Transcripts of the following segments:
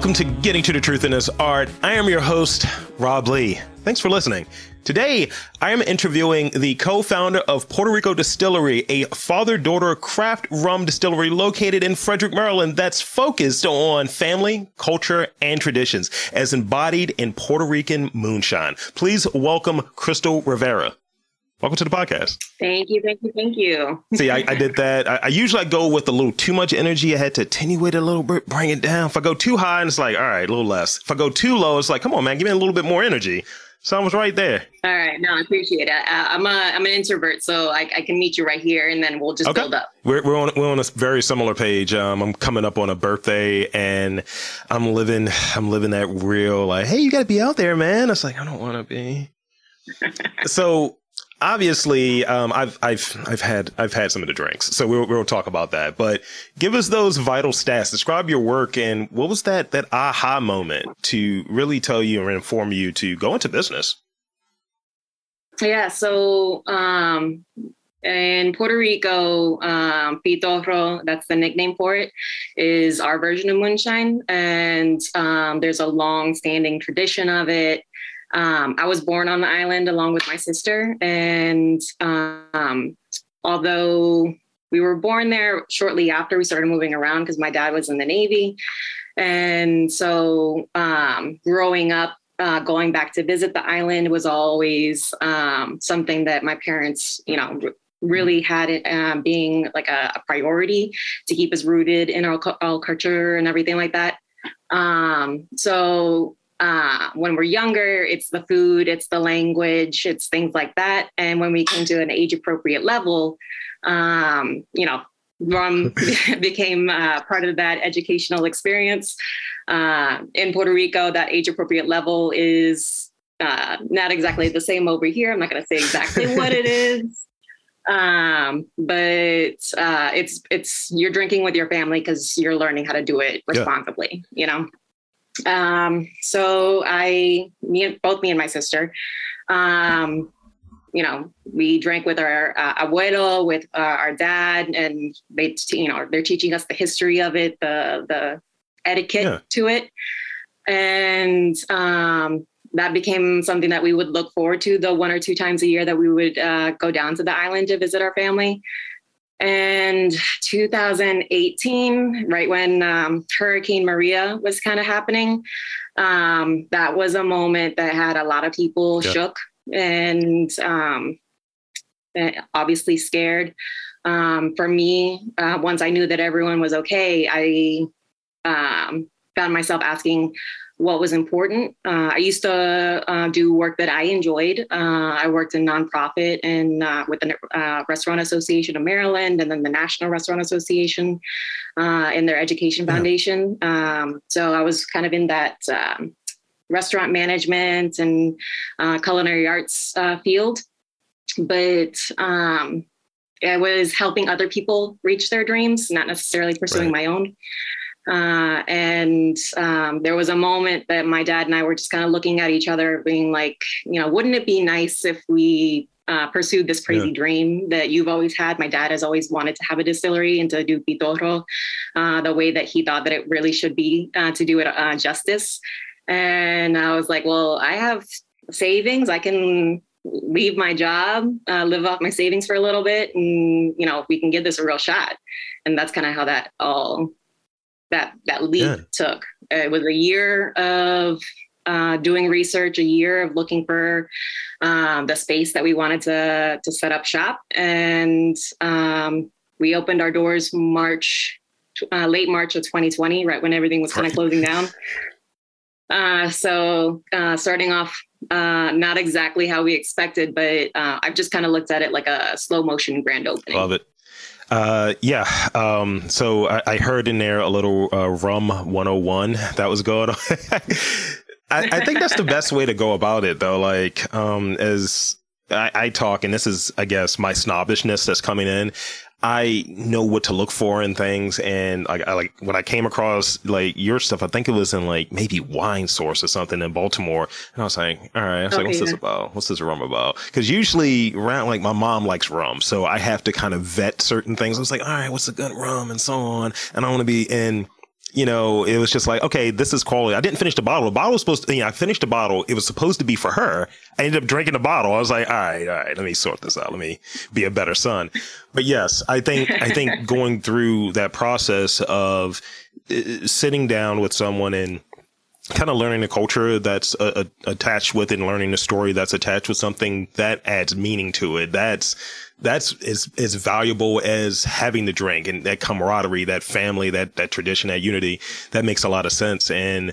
Welcome to Getting to the Truth in This Art. I am your host, Rob Lee. Thanks for listening. Today, I am interviewing the co founder of Puerto Rico Distillery, a father daughter craft rum distillery located in Frederick, Maryland, that's focused on family, culture, and traditions as embodied in Puerto Rican moonshine. Please welcome Crystal Rivera. Welcome to the podcast. Thank you, thank you, thank you. See, I, I did that. I, I, usually go with a little too much energy. I had to attenuate it a little bit, bring it down. If I go too high, and it's like, all right, a little less. If I go too low, it's like, come on, man, give me a little bit more energy. So I was right there. All right, no, I appreciate it. I, am a I'm an introvert, so I, I, can meet you right here, and then we'll just okay. build up. We're we're on we're on a very similar page. Um, I'm coming up on a birthday, and I'm living I'm living that real like, hey, you got to be out there, man. It's like I don't want to be. so obviously um, I've I've I've had I've had some of the drinks, so we'll we'll talk about that. But give us those vital stats. Describe your work and what was that that aha moment to really tell you or inform you to go into business. Yeah. So um, in Puerto Rico, um, pitorro, that's the nickname for it, is our version of moonshine. And um, there's a long standing tradition of it. Um, I was born on the island along with my sister, and um, although we were born there shortly after we started moving around because my dad was in the Navy, and so um, growing up. Uh, going back to visit the island was always um, something that my parents, you know, really had it um, being like a, a, priority to keep us rooted in our, our culture and everything like that. Um, so uh, when we're younger, it's the food, it's the language, it's things like that. And when we came to an age appropriate level, um, you know, rum became uh, part of that educational experience. Uh, in Puerto Rico, that age appropriate level is uh, not exactly the same over here. I'm not going to say exactly what it is. Um, but uh, it's it's you're drinking with your family because you're learning how to do it responsibly. Yeah. You know. Um, so I, me and both me and my sister, um, you know, we drank with our uh, abuelo, with uh, our dad, and they, you know, they're teaching us the history of it, the the etiquette yeah. to it, and um, that became something that we would look forward to the one or two times a year that we would uh, go down to the island to visit our family. And 2018, right when um, Hurricane Maria was kind of happening, um, that was a moment that had a lot of people yeah. shook and um, obviously scared. Um, for me, uh, once I knew that everyone was okay, I um, found myself asking, what was important. Uh, I used to uh, do work that I enjoyed. Uh, I worked in nonprofit and uh, with the uh, Restaurant Association of Maryland and then the National Restaurant Association uh, in their education foundation. Um, so I was kind of in that um, restaurant management and culinary arts field. But um, I was helping other people reach their dreams, not necessarily pursuing right. my own. Uh, and um, there was a moment that my dad and I were just kind of looking at each other, being like, you know, wouldn't it be nice if we uh, pursued this crazy yeah. dream that you've always had? My dad has always wanted to have a distillery and to do pitorro uh, the way that he thought that it really should be uh, to do it uh, justice. And I was like, well, I have savings. I can leave my job, uh, live off my savings for a little bit, and you know, we can give this a real shot. And that's kind of how that all that that leap yeah. took. It was a year of uh, doing research, a year of looking for um, the space that we wanted to to set up shop, and um, we opened our doors March, uh, late March of 2020, right when everything was kind of closing down. Uh, so uh, starting off uh, not exactly how we expected, but uh, I've just kind of looked at it like a slow motion grand opening. Love it. Uh, yeah. Um, so I, I, heard in there a little uh, rum 101 that was going on. I, I, think that's the best way to go about it, though. Like, um, as I, I talk, and this is, I guess, my snobbishness that's coming in. I know what to look for in things. And like, I like when I came across like your stuff, I think it was in like maybe Wine Source or something in Baltimore. And I was like, all right, I was okay, like, what's yeah. this about? What's this rum about? Cause usually around like my mom likes rum. So I have to kind of vet certain things. I was like, all right, what's a good rum and so on. And I want to be in you know, it was just like, okay, this is quality. I didn't finish the bottle. The bottle was supposed to, you know, I finished the bottle. It was supposed to be for her. I ended up drinking the bottle. I was like, all right, all right, let me sort this out. Let me be a better son. But yes, I think, I think going through that process of uh, sitting down with someone and kind of learning the culture that's uh, attached with it and learning the story that's attached with something that adds meaning to it. That's, that's as, as valuable as having the drink and that camaraderie, that family, that, that tradition, that unity. That makes a lot of sense. And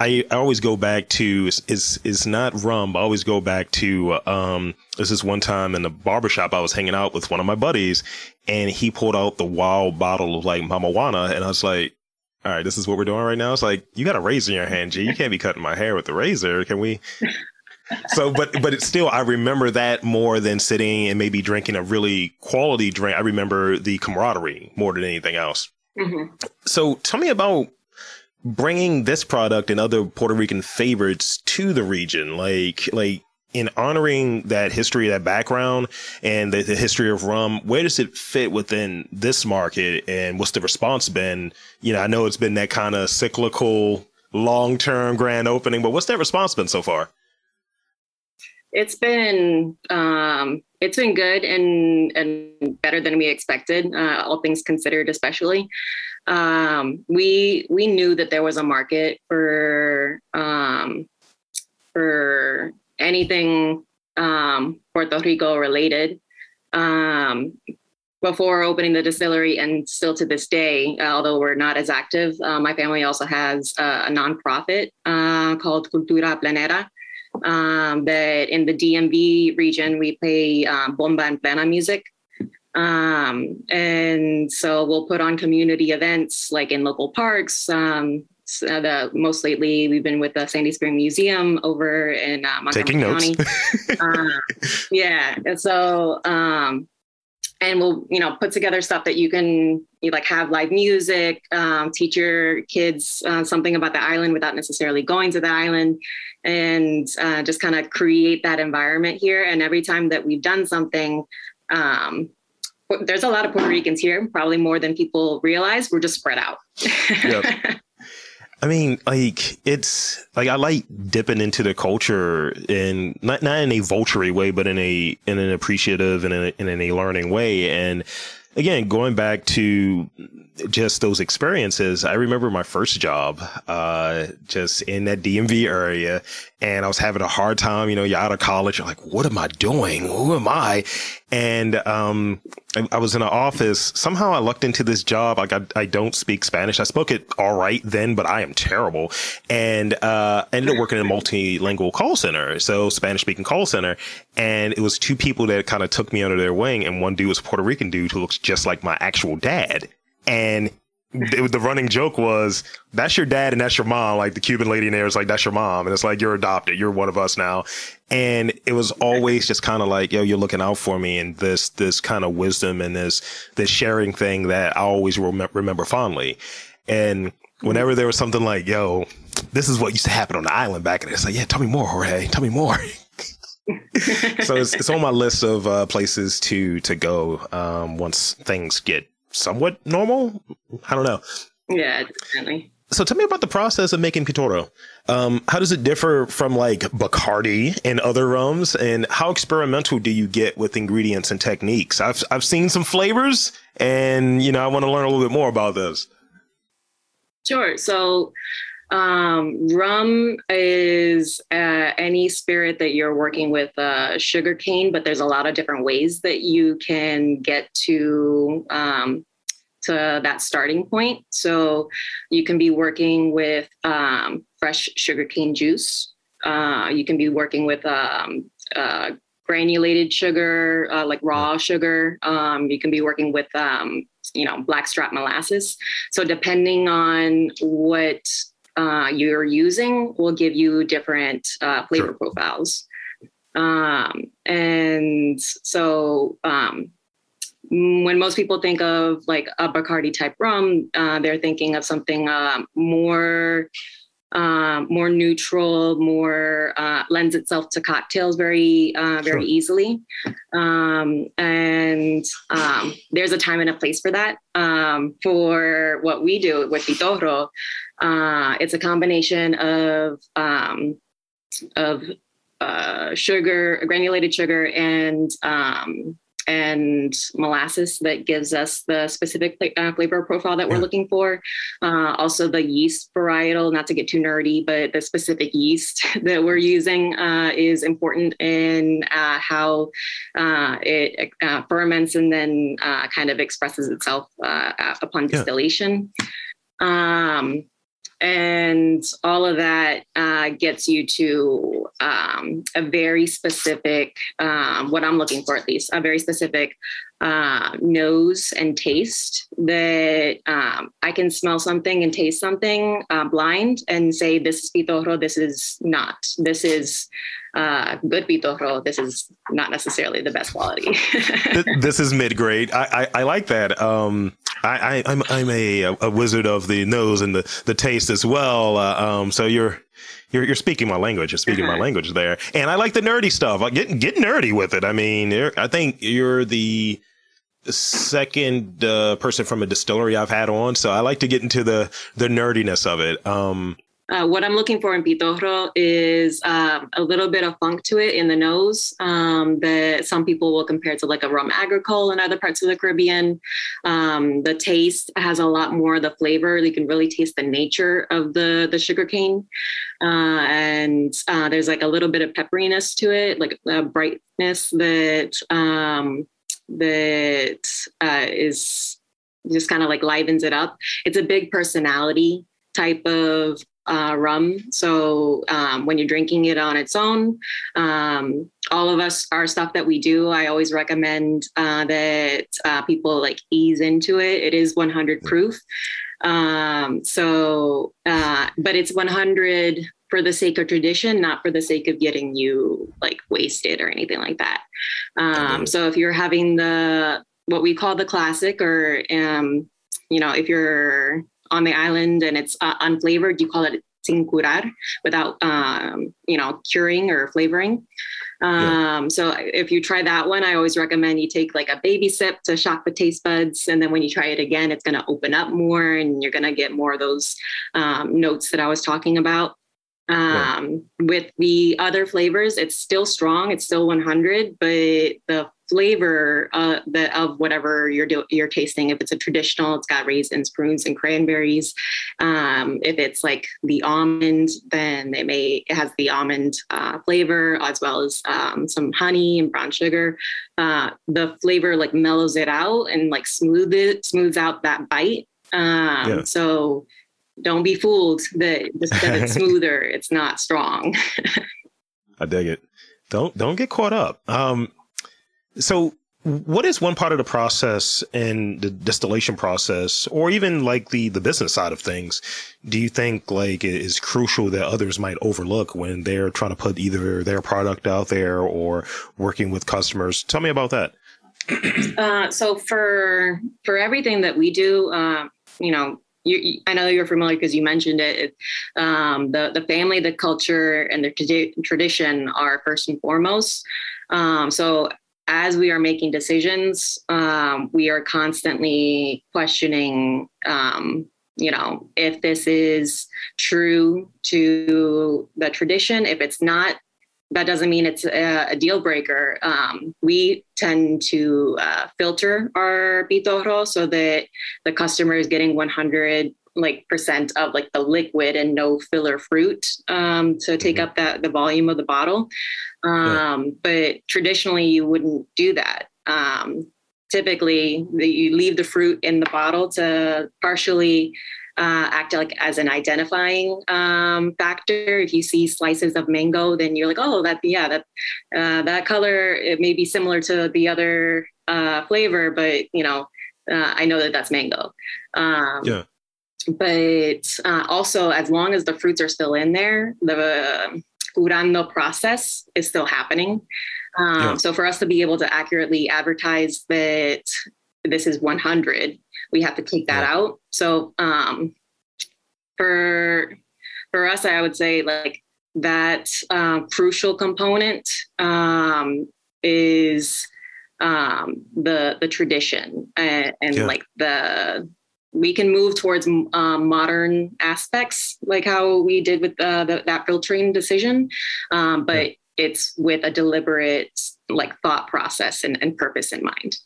I, I always go back to is is not rum. I always go back to um this is one time in the barbershop I was hanging out with one of my buddies and he pulled out the wild bottle of like mamajuana and I was like, all right, this is what we're doing right now. It's like you got a razor in your hand, G. You can't be cutting my hair with the razor. Can we so, but but it's still I remember that more than sitting and maybe drinking a really quality drink. I remember the camaraderie more than anything else. Mm-hmm. So, tell me about bringing this product and other Puerto Rican favorites to the region, like like in honoring that history, that background, and the, the, history of rum, where does it fit within this market, and what's the response been? You know, I know it's been that kind of cyclical, long term grand opening, but what's that response been so far? it's been um, it's been good and and better than we expected, uh, all things considered, especially. Um, we we knew that there was a market for um, for anything um, Puerto Rico related um, before opening the distillery, and still to this day, uh, although we're not as active. Uh, my family also has a, a nonprofit uh, called Cultura Plenera. um, that in the DMV region, we play um, bomba and plena music. Um, and so we'll put on community events like in local parks. Um, so the, most lately, we've been with the Sandy Spring Museum over in uh, Montgomery Taking County. uh, yeah. And so, um, and we'll, you know, put together stuff that you can you like have live music, um, teach your kids uh, something about the island without necessarily going to the island and uh, just kind of create that environment here. And every time that we've done something, um, there's a lot of Puerto Ricans here, probably more than people realize. We're just spread out. yep. I mean, like it's like I like dipping into the culture in not not in a vulture way, but in a in an appreciative and in, a, in a learning way. And again, going back to just those experiences, I remember my first job, uh, just in that DMV area, and I was having a hard time. You know, you're out of college, you're like, what am I doing? Who am I? And um, I, I, was in an office. Somehow I lucked into this job. Like I, I don't speak Spanish. I spoke it all right then, but I am terrible. And uh, ended up working in a multilingual call center, so Spanish speaking call center. And it was two people that kind of took me under their wing, and one dude was a Puerto Rican dude who looks just like my actual dad. And the running joke was that's your dad and that's your mom. Like the Cuban lady in there is like, that's your mom. And it's like, you're adopted. You're one of us now. And it was always just kind of like, yo, you're looking out for me. And this, this kind of wisdom and this, this sharing thing that I always rem- remember fondly. And whenever there was something like, yo, this is what used to happen on the island back in there. It's like, yeah, tell me more, Jorge. Tell me more. so it's, it's on my list of uh, places to to go um, once things get somewhat normal. I don't know. Yeah, definitely. So tell me about the process of making Pitorro. Um, how does it differ from like Bacardi and other rums, and how experimental do you get with ingredients and techniques? I've I've seen some flavors, and you know I want to learn a little bit more about this. Sure. So um, rum is uh, any spirit that you're working with uh, sugar cane, but there's a lot of different ways that you can get to um, to that starting point. So you can be working with um, fresh sugarcane juice. Uh, you can be working with um, uh, granulated sugar, uh, like raw sugar. Um, you can be working with um, you know blackstrap molasses. So depending on what uh, you're using will give you different uh, flavor sure. profiles. Um, and so um, when most people think of like a Bacardi type rum, uh, they're thinking of something uh, more um, more neutral, more uh, lends itself to cocktails very, uh, very sure. easily. Um, and um, there's a time and a place for that. Um, for what we do with Pitorro, uh, it's a combination of um, of uh, sugar, granulated sugar, and um, and molasses that gives us the specific uh, flavor profile that we're looking for. Uh, also, the yeast varietal, not to get too nerdy, but the specific yeast that we're using uh, is important in uh, how uh, it uh, ferments and then kind of expresses itself upon distillation. Yeah. Um, and all of that uh, gets you to um, a very specific um, what i'm looking for at least a very specific uh, nose and taste that um, i can smell something and taste something uh, blind and say this is pitorro this is not this is uh, good pitorro this is not necessarily the best quality this is mid grade I, I, I like that um I, I am I'm, I'm a a wizard of the nose and the the taste as well. Uh, um, so you're you're you're speaking my language. You're speaking my uh-huh. language there, and I like the nerdy stuff. Like get get nerdy with it. I mean, I think you're the second uh, person from a distillery I've had on, so I like to get into the the nerdiness of it. Um, uh, what I'm looking for in Pitorro is um, a little bit of funk to it in the nose um, that some people will compare to like a rum agricole in other parts of the Caribbean. Um, the taste has a lot more of the flavor. You can really taste the nature of the, the sugar cane. Uh, and uh, there's like a little bit of pepperiness to it, like a brightness that um, that uh, is just kind of like livens it up. It's a big personality type of uh, rum. So um, when you're drinking it on its own, um, all of us, our stuff that we do, I always recommend uh, that uh, people like ease into it. It is 100 proof. Um, so, uh, but it's 100 for the sake of tradition, not for the sake of getting you like wasted or anything like that. Um, so if you're having the what we call the classic, or um, you know, if you're on the island and it's uh, unflavored, you call it sin curar without, um, you know, curing or flavoring. Um, yeah. So if you try that one, I always recommend you take like a baby sip to shock the taste buds. And then when you try it again, it's going to open up more and you're going to get more of those um, notes that I was talking about. Um, With the other flavors, it's still strong. It's still 100, but the flavor uh, the, of whatever you're do, you're tasting. If it's a traditional, it's got raisins, prunes, and cranberries. Um, if it's like the almond, then it may it has the almond uh, flavor as well as um, some honey and brown sugar. Uh, the flavor like mellows it out and like smooth it smooths out that bite. Um, yeah. So don't be fooled that just that it's smoother, it's not strong. I dig it. Don't don't get caught up. Um, so what is one part of the process in the distillation process or even like the the business side of things do you think like is crucial that others might overlook when they're trying to put either their product out there or working with customers tell me about that uh, so for for everything that we do uh, you know you, I know you're familiar because you mentioned it. Um, the the family, the culture, and the tradition are first and foremost. Um, so as we are making decisions, um, we are constantly questioning. Um, you know, if this is true to the tradition, if it's not, that doesn't mean it's a, a deal breaker. Um, we tend to uh, filter our pitorro so that the customer is getting 100 like percent of like the liquid and no filler fruit um, to take mm-hmm. up that the volume of the bottle. Um, yeah. But traditionally, you wouldn't do that. Um, typically, the, you leave the fruit in the bottle to partially uh, act like as an identifying um, factor. If you see slices of mango, then you're like, oh, that yeah, that uh, that color it may be similar to the other uh, flavor, but you know, uh, I know that that's mango. Um, yeah. But uh, also, as long as the fruits are still in there, the curando process is still happening. Um, yeah. So for us to be able to accurately advertise that this is 100, we have to take that yeah. out. So um, for for us, I would say like that uh, crucial component um, is um, the the tradition and, and yeah. like the we can move towards um, modern aspects like how we did with uh, the, that filtering decision um, but yeah. it's with a deliberate like thought process and, and purpose in mind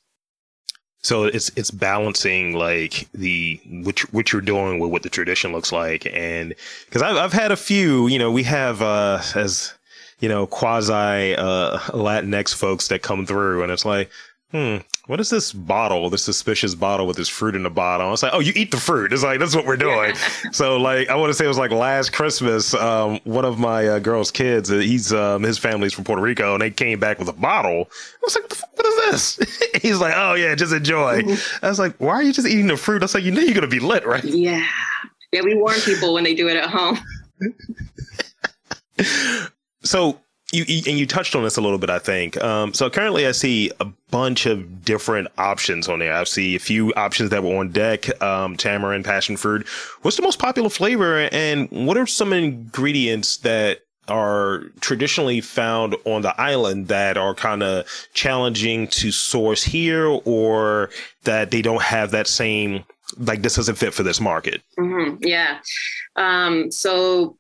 so it's it's balancing like the which what you're doing with what the tradition looks like, and because I've I've had a few, you know, we have uh, as you know quasi uh, Latinx folks that come through, and it's like, hmm, what is this bottle, this suspicious bottle with this fruit in the bottom? It's like, oh, you eat the fruit. It's like, that's what we're doing. so, like, I want to say it was like last Christmas, um, one of my uh, girl's kids, uh, he's, um, his family's from Puerto Rico, and they came back with a bottle. I was like, what is this? he's like, oh, yeah, just enjoy. I was like, why are you just eating the fruit? I was like, you know, you're going to be lit, right? Yeah. Yeah, we warn people when they do it at home. so, you, and you touched on this a little bit, I think. Um, so currently, I see a bunch of different options on there. I see a few options that were on deck: um, tamarind, passion fruit. What's the most popular flavor, and what are some ingredients that are traditionally found on the island that are kind of challenging to source here, or that they don't have that same like this doesn't fit for this market? Mm-hmm. Yeah. Um, so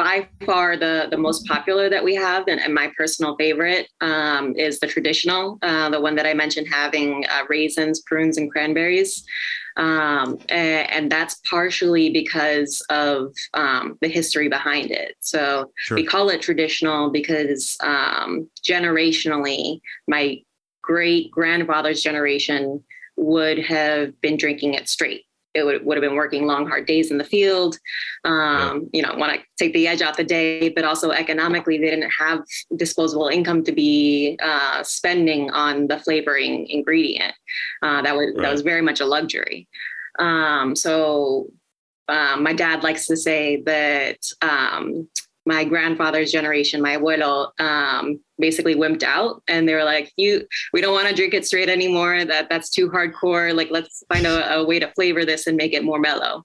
by far the, the most popular that we have and, and my personal favorite um, is the traditional, uh, the one that I mentioned having uh, raisins, prunes, and cranberries. Um, and, and, that's partially because of um, the history behind it. So sure. we call it traditional because um, generationally, my great grandfather's generation would have been drinking it straight it would, would have been working long, hard days in the field. Um, yeah. You know, want to take the edge off the day, but also economically, they didn't have disposable income to be uh, spending on the flavoring ingredient. Uh, that was right. that was very much a luxury. Um, so um, my dad likes to say that um, my grandfather's generation, my abuelo, um, basically wimped out, and they were like, "You, we don't want to drink it straight anymore. That that's too hardcore. Like, let's find a, a way to flavor this and make it more mellow."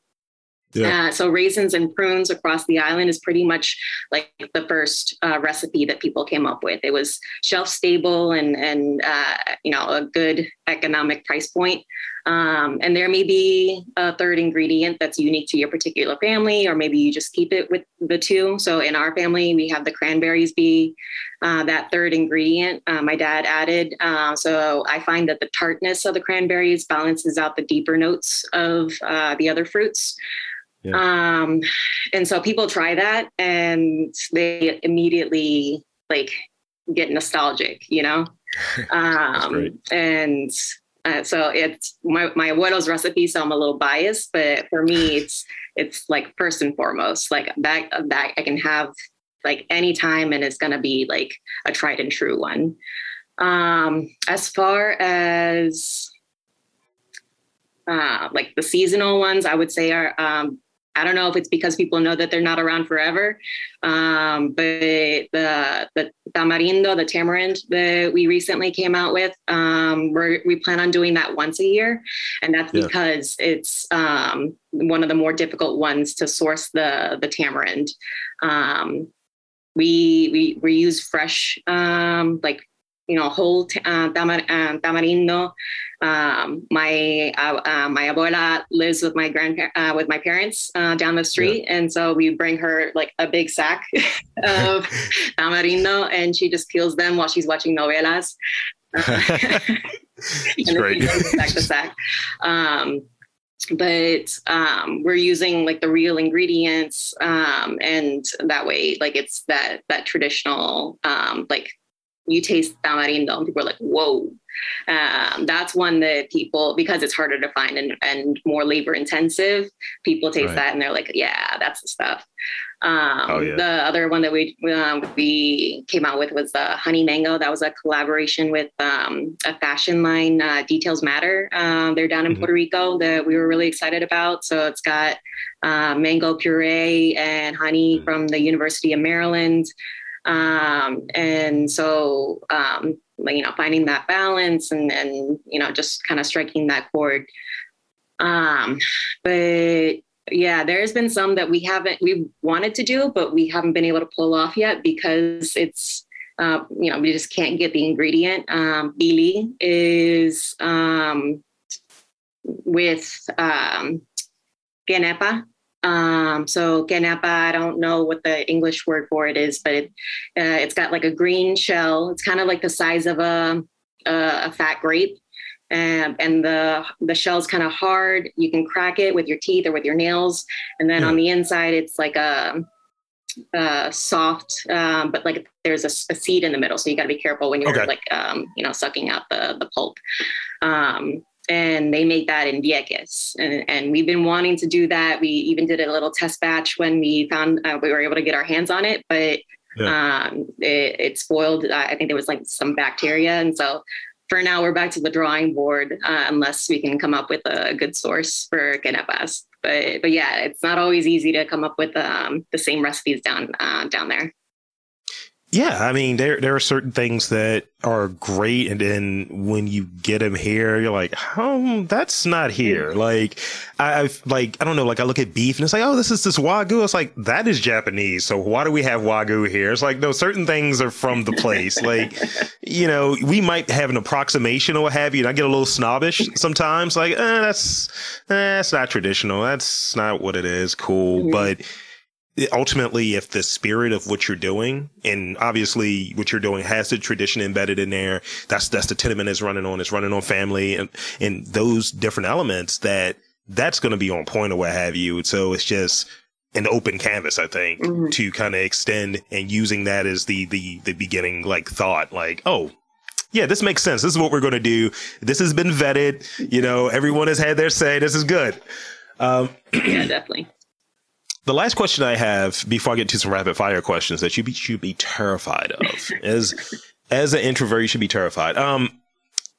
Yeah. Uh, so raisins and prunes across the island is pretty much like the first uh, recipe that people came up with. It was shelf stable and and uh, you know a good economic price point. Um, and there may be a third ingredient that's unique to your particular family, or maybe you just keep it with the two. So in our family, we have the cranberries be uh, that third ingredient uh, my dad added. Uh, so I find that the tartness of the cranberries balances out the deeper notes of the other fruits. Yeah. Um, and so people try that and they immediately like get nostalgic, you know? um, and uh, so it's my, my abuelo's recipe, so I'm a little biased, but for me, it's, it's like first and foremost, like that, that I can have like any time, and it's to be like a tried and true one. Um, as far as uh, like the seasonal ones, I would say are um, I don't know if it's because people know that they're not around forever, um, but the the tamarindo, the tamarind that we recently came out with, um, we we plan on doing that once a year, and that's yeah. because it's um, one of the more difficult ones to source the the tamarind. Um, we we we use fresh um, like you know, whole uh, tamar, uh, tamarindo. Um, my uh, uh, my abuela lives with my grandpa uh, with my parents uh, down the street, yeah. and so we bring her like a big sack of tamarindo, and she just peels them while she's watching novelas. it's great. Sack to sack. Um, but um, we're using like the real ingredients um, and that way like it's that that traditional um, like you taste tamarindo and people are like whoa um, that's one that people because it's harder to find and, and more labor intensive people taste right. that and they're like yeah that's the stuff um, oh, yeah. the other one that we um, we came out with was the honey mango that was a collaboration with um, a fashion line uh, details matter um, they're down in mm-hmm. puerto rico that we were really excited about so it's got uh, mango puree and honey mm-hmm. from the university of maryland um, and so, um, you know, finding that balance and, and, you know, just kind of striking that chord. Um, but yeah, there's been some that we haven't we wanted to do, but we haven't been able to pull off yet because it's uh, you know we just can't get the ingredient. Um, is um, with um, Quenepa. Um, so Quenepa, I don't know what the English word for it is, but it, uh, it's got like a green shell. It's kind of like the size of a, a, a fat grape and, and the the shell's kind of hard. You can crack it with your teeth or with your nails, and then yeah. on the inside it's like a, a soft, um, but like there's a, a, seed in the middle, so you got to be careful when you're okay. like um, you know sucking out the the pulp. Um, and they make that in Vieques. And, and, we've been wanting to do that. We even did a little test batch when we found uh, we were able to get our hands on it, but yeah. um, it, it, spoiled. I think there was like some bacteria, and so for now, we're back to the drawing board uh, unless we can come up with a good source for Quenepas. But but yeah, it's not always easy to come up with um, the same recipes down uh, down there. Yeah, I mean, there there are certain things that are great, and then when you get them here, you're like, oh, that's not here. Like, I, I've like I don't know, like I look at beef and it's like, oh, this is this wagyu. It's like that is Japanese, so why do we have wagyu here? It's like no, certain things are from the place. like, you know, we might have an approximation or what have you, and I get a little snobbish sometimes. Like, eh, that's eh, that's not traditional. That's not what it is. Cool, mm-hmm. but ultimately if the spirit of what you're doing and obviously what you're doing has the tradition embedded in there that's that's the tenement is running on it's running on family and and those different elements that that's going to be on point or what have you so it's just an open canvas i think mm-hmm. to kind of extend and using that as the the the beginning like thought like oh yeah, this makes sense. This is what we're going to do. This has been vetted. You know, everyone has had their say. This is good. Um, yeah, definitely. The last question I have before I get to some rapid fire questions that you be, should be terrified of is as an introvert, you should be terrified. Um,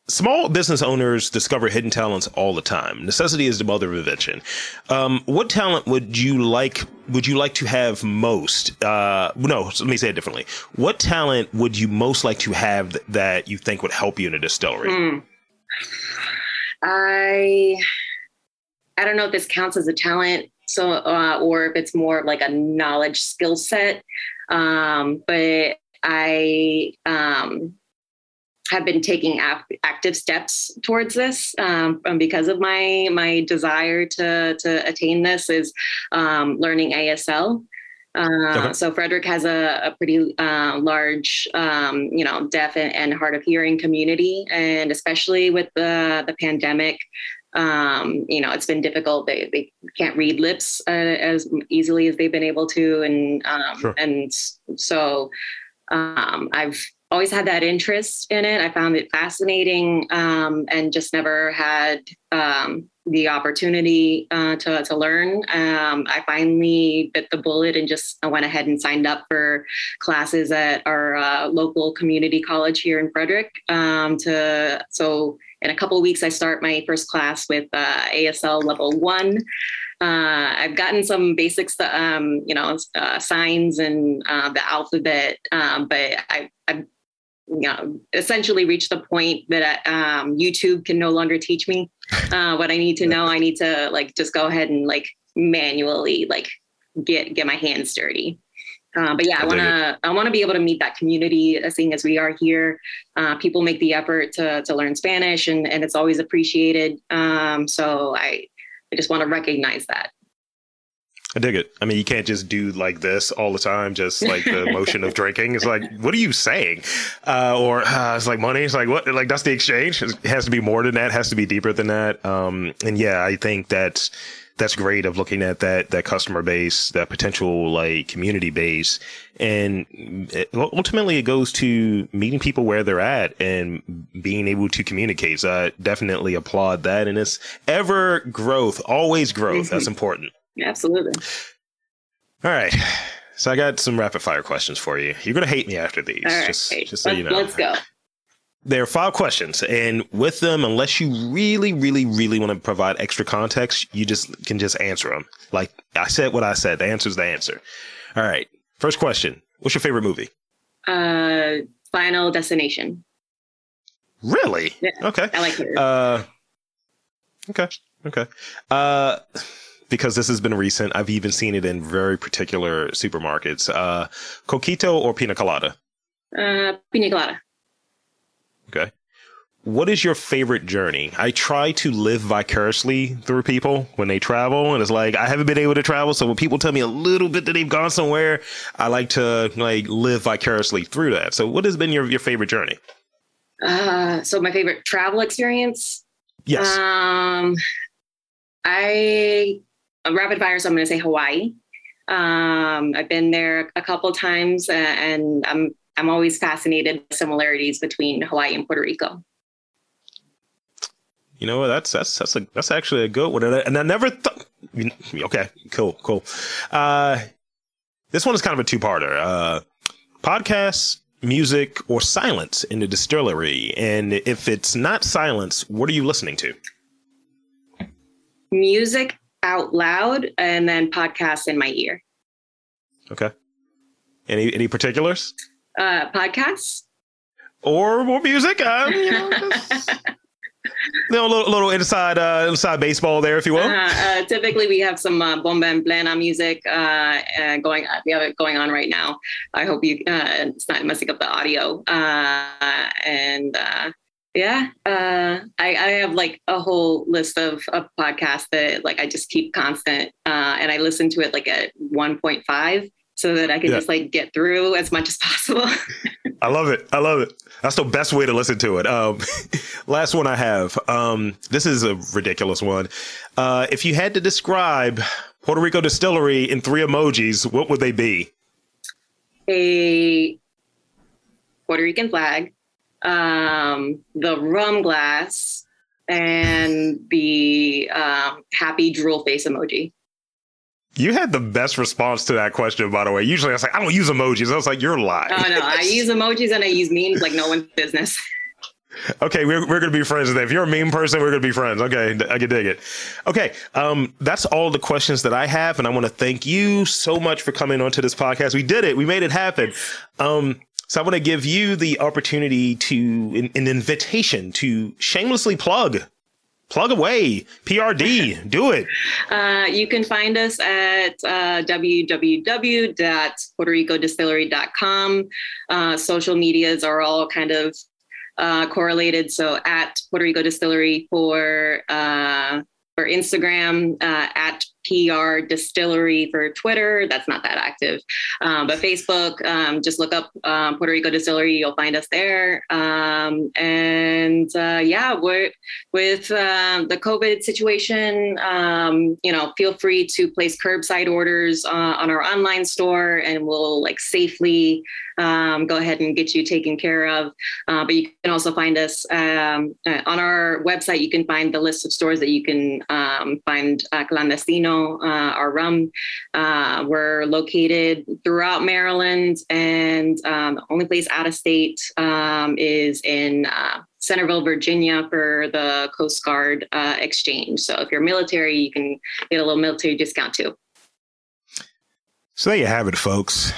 small business owners discover hidden talents all the time. Necessity is the mother of invention. Um, what talent would you like? Would you like to have most? Uh, no, let me say it differently. What talent would you most like to have that you think would help you in a distillery? Mm. I I don't know if this counts as a talent so uh, or if it's more like a knowledge skill set. Um, but i um, have been taking active steps towards this um, because of my my desire to to attain this is um, learning asl uh, okay. So Frederick has a, a pretty uh, large, um, you know, deaf and, and, hard of hearing community, and especially with the the pandemic, um, you know, it's been difficult. They, they can't read lips uh, as easily as they've been able to. And, um, sure. and so um, I've always had that interest in it. I found it fascinating um, and just never had um, the opportunity uh, to, to learn. Um, I finally bit the bullet and just went ahead and signed up for classes at our uh, local community college here in Frederick. Um, to so in a couple weeks, I start my first class with uh, ASL level one. Uh, I've gotten some basics, um, you know, uh, signs and uh, the alphabet, um, but I, I've you know, essentially reached the point that um, YouTube can no longer teach me uh, what I need to know. I need to like just go ahead and like manually like get get my hands dirty. Uh, but yeah, I want to I want to be able to meet that community. Uh, seeing as we are here, uh, people make the effort to to learn Spanish, and and it's always appreciated. Um, so I I just want to recognize that. I dig it. I mean, you can't just do like this all the time, just like the motion of drinking. It's like, what are you saying? Uh, or uh, it's like money. It's like what? Like that's the exchange. It has to be more than that. It has to be deeper than that. Um, and yeah, I think that's that's great of looking at that that customer base, that potential like community base, and it, ultimately it goes to meeting people where they're at and being able to communicate. So I definitely applaud that, and it's ever growth, always growth. That's important. Absolutely. All right. So I got some rapid fire questions for you. You're gonna hate me after these. Right. Just, just so let's, you know. Let's go. There are five questions, and with them, unless you really, really, really want to provide extra context, you just can just answer them. Like I said, what I said. The answer is the answer. All right. First question: What's your favorite movie? Uh, Final Destination. Really? Yeah, okay. I like it. Uh, okay. Okay. Uh because this has been recent. I've even seen it in very particular supermarkets. Uh, coquito or pina colada? Uh, pina colada. Okay. What is your favorite journey? I try to live vicariously through people when they travel, and it's like I haven't been able to travel. So when people tell me a little bit that they've gone somewhere, I like to like live vicariously through that. So, what has been your your favorite journey? Uh, so my favorite travel experience. Yes. Um, I rapid fire, so I'm going to say Hawaii. Um, I've been there a couple times, and I'm I'm always fascinated with similarities between Hawaii and Puerto Rico. You know what? That's that's that's a, that's actually a good one, and I, and I never thought. Okay, cool, cool. Uh, this one is kind of a two-parter. Uh, podcasts, music, or silence in the distillery, and if it's not silence, what are you listening to? Music out loud, and then podcasts in my ear. Okay. Any any particulars? Uh, podcasts or more music. Uh, you know, just, you know, a little, little inside uh, inside baseball there, if you will. Uh-huh. Uh, typically, we have some uh, bomba en plena music uh, going. We have it going on right now. I hope you uh, it's not messing up the audio. Uh, and uh, yeah, uh, I, I, have like a whole list of, of podcasts that like I just keep constant, uh, and I listen to it like at 1.5 so that I can yeah. just like get through as much as possible. I love it. I love it. That's the best way to listen to it. Um, last one I have. Um, this is a ridiculous one. Uh, if you had to describe Puerto Rico Distillery in three emojis, what would they be? A Puerto Rican flag, um, the rum glass, and the um, happy drool face emoji. You had the best response to that question, by the way. Usually I was like, I don't use emojis. I was like, you're lying. Oh, no. I use emojis and I use memes like no one's business. okay, we're, we're going to be friends today. If you're a meme person, we're going to be friends. Okay, I can dig it. Okay, um, that's all the questions that I have. And I want to thank you so much for coming onto this podcast. We did it. We made it happen. Um, so I want to give you the opportunity to, an, an invitation to shamelessly plug plug away prd do it. Uh, you can find us at uh, www.puertoricodistillery.com uh, social medias are all kind of uh, correlated. So at puerto rico distillery for uh, for instagram uh, at PR Distillery for Twitter. That's not that active. Um, but Facebook, um, just look up um, Puerto Rico Distillery. You'll find us there. Um, and uh, yeah, we're, with uh, the COVID situation, um, you know, feel free to place curbside orders uh, on our online store and we'll like safely um, go ahead and get you taken care of. Uh, but you can also find us um, uh, on our website. You can find the list of stores that you can um, find uh, Clandestino, uh, our rum. Uh, we're located throughout Maryland, and um, the only place out of state um, is in uh, Centerville, Virginia for the Coast Guard exchange. So if you're military, you can get a little military discount too. So there you have it, folks.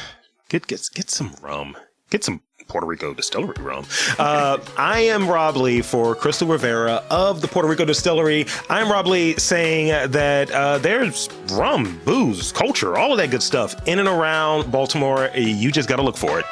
Get get get some rum. Get some Puerto Rico distillery rum. Uh, I am Rob Lee for Crystal Rivera of the Puerto Rico Distillery. I'm Rob Lee saying that uh, there's rum, booze, culture, all of that good stuff in and around Baltimore. You just got to look for it.